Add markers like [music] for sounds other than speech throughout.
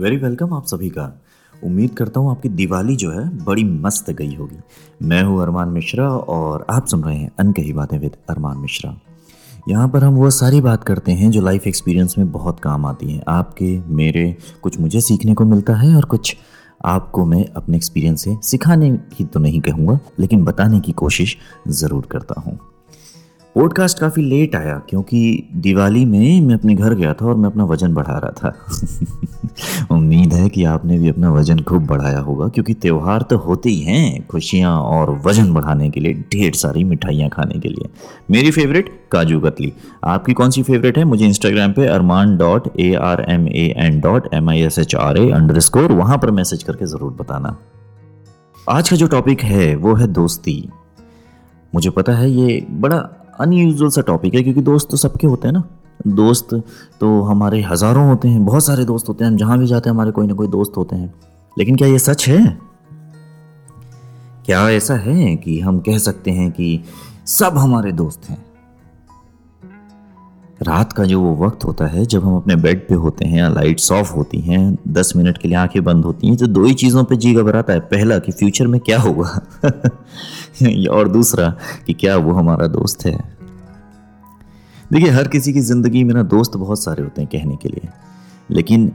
Very welcome आप सभी का। उम्मीद करता हूँ आपकी दिवाली जो है बड़ी मस्त गई होगी। मैं हूँ अरमान मिश्रा और आप सुन रहे हैं अनकही बातें विद अरमान मिश्रा। यहाँ पर हम वो सारी बात करते हैं जो लाइफ एक्सपीरियंस में बहुत काम आती हैं। आपके, मेरे, कुछ मुझे सीखने को मिलता है और कुछ आपको मैं अपने एक्सपीरियंस से सिखाने की तो नहीं कहूँगा, लेकिन बताने की कोशिश ज़रूर करता हूँ। पॉडकास्ट काफ़ी लेट आया, क्योंकि दिवाली में मैं अपने घर गया था और मैं अपना वज़न बढ़ा रहा था। [laughs] उम्मीद है कि आपने भी अपना वज़न खूब बढ़ाया होगा, क्योंकि त्यौहार तो होते ही हैं, खुशियाँ और वज़न बढ़ाने के लिए, ढेर सारी मिठाइयाँ खाने के लिए। मेरी फेवरेट काजू कतली। आपकी कौन सी फेवरेट है? मुझे इंस्टाग्राम पे Arman dot A R M A N dot M I S H R A underscore वहाँ पर मैसेज करके ज़रूर बताना। आज का जो टॉपिक है, वो है दोस्ती। मुझे पता है ये बड़ा अनयूजल सा टॉपिक है, क्योंकि दोस्त तो सबके होते हैं ना। दोस्त तो हमारे हज़ारों होते हैं, बहुत सारे दोस्त होते हैं, हम जहाँ भी जाते हैं, हमारे कोई ना कोई दोस्त होते हैं। लेकिन क्या ये सच है? क्या ऐसा है कि हम कह सकते हैं कि सब हमारे दोस्त हैं? रात का जो वो वक्त होता है, जब हम अपने बेड पे होते हैं लाइट्स ऑफ़ होती हैं, दस मिनट के लिए आँखें बंद होती हैं तो दो ही चीज़ों पे जी घबराता है। पहला कि फ्यूचर में क्या होगा? [laughs] और दूसरा कि क्या वो हमारा दोस्त है? देखिए, हर किसी की ज़िंदगी में ना दोस्त बहुत सारे होते हैं कहने के लिए। लेकिन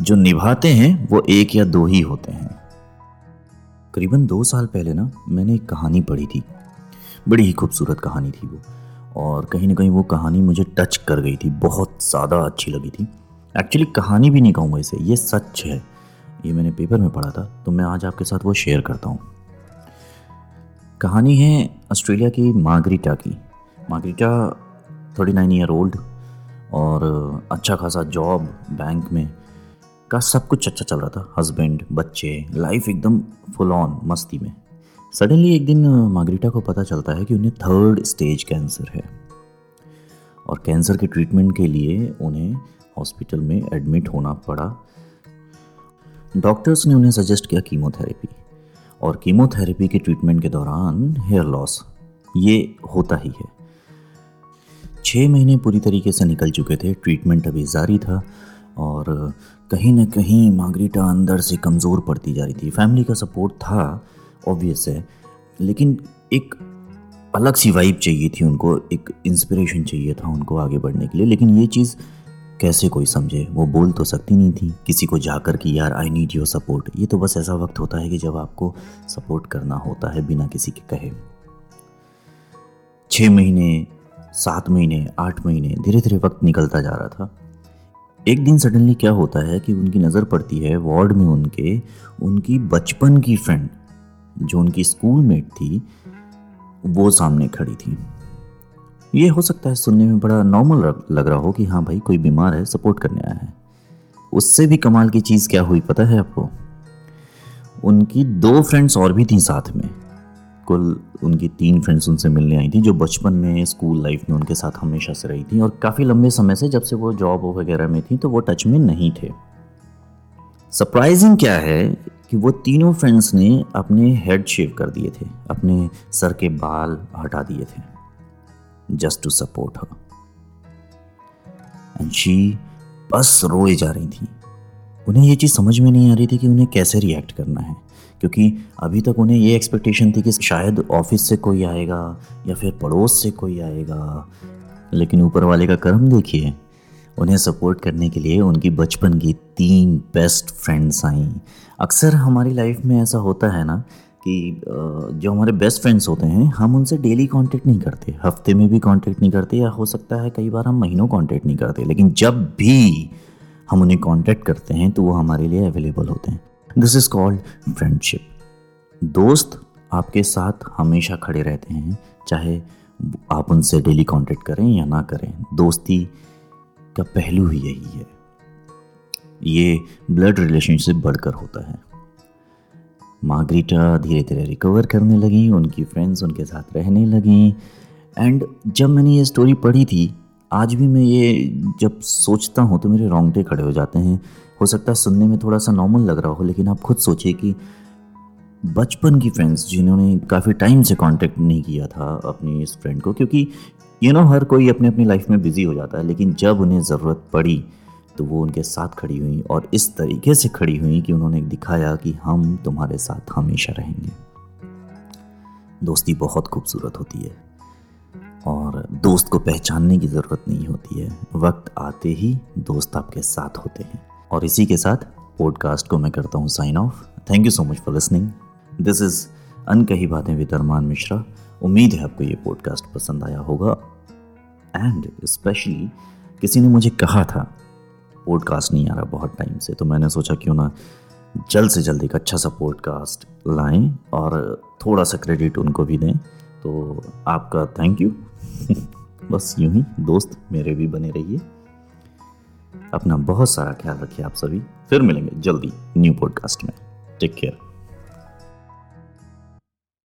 जो निभाते हैं, वो एक या दो ही होते हैं। करीबन दो साल पहले ना, मैंने एक कहानी पढ़ी थी। बड़ी ही खूबसूरत कहानी थी वो। और कहीं ना कहीं वो कहानी मुझे टच कर गई थी, बहुत ज़्यादा अच्छी लगी थी। एक्चुअली कहानी भी नहीं कहूँगा इसे, ये सच है। ये मैंने पेपर में पढ़ा था तो मैं आज आपके साथ वो शेयर करता हूँ। कहानी है ऑस्ट्रेलिया की मार्गरीटा की। Margarita thirty nine year old और अच्छा खासा जॉब बैंक में का सब कुछ अच्छा चल रहा था। हस्बैंड बच्चे लाइफ एकदम फुल ऑन मस्ती में। सडनली एक दिन मार्गरीटा को पता चलता है कि उन्हें थर्ड स्टेज कैंसर है। और कैंसर के ट्रीटमेंट के लिए उन्हें हॉस्पिटल में एडमिट होना पड़ा। डॉक्टर्स ने उन्हें सजेस्ट किया कीमोथेरेपी और कीमोथेरेपी के ट्रीटमेंट के दौरान हेयर लॉस ये होता ही है। छः महीने पूरी तरीके से निकल चुके थे ट्रीटमेंट अभी जारी था। और, कहीं ना कहीं मार्गरीटा अंदर से कमज़ोर पड़ती जा रही थी। फैमिली का सपोर्ट था ऑब्वियस है। लेकिन एक अलग सी वाइब चाहिए थी उनको, एक इंस्पिरेशन चाहिए था उनको आगे बढ़ने के लिए। लेकिन ये चीज़ कैसे कोई समझे? वो बोल तो सकती नहीं थी, किसी को जाकर कि यार आई नीड योर सपोर्ट ये तो बस ऐसा वक्त होता है कि जब आपको सपोर्ट करना होता है बिना किसी के कहे। छः महीने, सात महीने, आठ महीने धीरे धीरे वक्त निकलता जा रहा था। एक दिन सडनली क्या होता है कि उनकी नज़र पड़ती है वार्ड में उनके, उनकी बचपन की फ्रेंड जो उनकी स्कूल मेट थी, वो सामने खड़ी थी। ये हो सकता है सुनने में बड़ा नॉर्मल लग रहा हो कि हाँ भाई, कोई बीमार है, सपोर्ट करने आया है। उससे भी कमाल की चीज़ क्या हुई, पता है आपको? उनकी दो फ्रेंड्स और भी थी साथ में। कुल उनकी तीन फ्रेंड्स उनसे मिलने आई थी, जो बचपन में स्कूल लाइफ में उनके साथ हमेशा से रही थी और काफ़ी लंबे समय से जब से वो जॉब वगैरह में थी तो वो टच में नहीं थे। सरप्राइजिंग क्या है कि वो तीनों फ्रेंड्स ने अपने हेड शेव कर दिए थे, अपने सर के बाल हटा दिए थे just to support her and she बस रोए जा रही थी। उन्हें ये चीज़ समझ में नहीं आ रही थी कि उन्हें कैसे रिएक्ट करना है, क्योंकि अभी तक उन्हें ये एक्सपेक्टेशन थी कि शायद ऑफ़िस से कोई आएगा या फिर पड़ोस से कोई आएगा। लेकिन ऊपर वाले का कर्म देखिए, उन्हें सपोर्ट करने के लिए उनकी बचपन की तीन बेस्ट फ्रेंड्स आई। अक्सर हमारी लाइफ में ऐसा होता है ना कि जो हमारे बेस्ट फ्रेंड्स होते हैं, हम उनसे डेली कांटेक्ट नहीं करते। हफ़्ते में भी कांटेक्ट नहीं करते या हो सकता है कई बार हम महीनों कांटेक्ट नहीं करते, लेकिन जब भी हम उन्हें कांटेक्ट करते हैं तो वो हमारे लिए अवेलेबल होते हैं। दिस इज़ कॉल्ड फ्रेंडशिप दोस्त आपके साथ हमेशा खड़े रहते हैं, चाहे आप उनसे डेली कांटेक्ट करें या ना करें। दोस्ती का पहलू ही यही है। ये ब्लड रिलेशनशिप बढ़कर होता है। मार्गरीटा धीरे धीरे रिकवर करने लगी उनकी फ्रेंड्स उनके साथ रहने लगी। एंड जब मैंने ये स्टोरी पढ़ी थी आज भी मैं ये जब सोचता हूँ तो मेरे रोंगटे खड़े हो जाते हैं। हो सकता है सुनने में थोड़ा सा नॉर्मल लग रहा हो लेकिन आप खुद सोचिए कि बचपन की फ्रेंड्स जिन्होंने काफ़ी टाइम से कांटेक्ट नहीं किया था अपनी इस फ्रेंड को क्योंकि यू you नो know, हर कोई अपने अपनी लाइफ में बिज़ी हो जाता है लेकिन जब उन्हें ज़रूरत पड़ी तो वो उनके साथ खड़ी हुई और इस तरीके से खड़ी हुई कि उन्होंने दिखाया कि हम तुम्हारे साथ हमेशा रहेंगे। दोस्ती बहुत खूबसूरत होती है और दोस्त को पहचानने की ज़रूरत नहीं होती है। वक्त आते ही दोस्त आपके साथ होते हैं। और इसी के साथ पॉडकास्ट को मैं करता हूँ sign off thank you so much for listening this is Ankahi Baatein with अरमान मिश्रा। उम्मीद है आपको ये पॉडकास्ट पसंद आया होगा। एंड स्पेशली किसी ने मुझे कहा था पॉडकास्ट नहीं आ रहा बहुत टाइम से तो मैंने सोचा क्यों ना जल्द से जल्द एक अच्छा सा पॉडकास्ट लाएँ और थोड़ा सा क्रेडिट उनको भी दें। तो आपका थैंक यू [laughs] बस यूँ ही, दोस्त मेरे भी बने रहिए। अपना बहुत सारा ख्याल रखिए आप सभी। फिर मिलेंगे जल्दी न्यू पॉडकास्ट में। Take care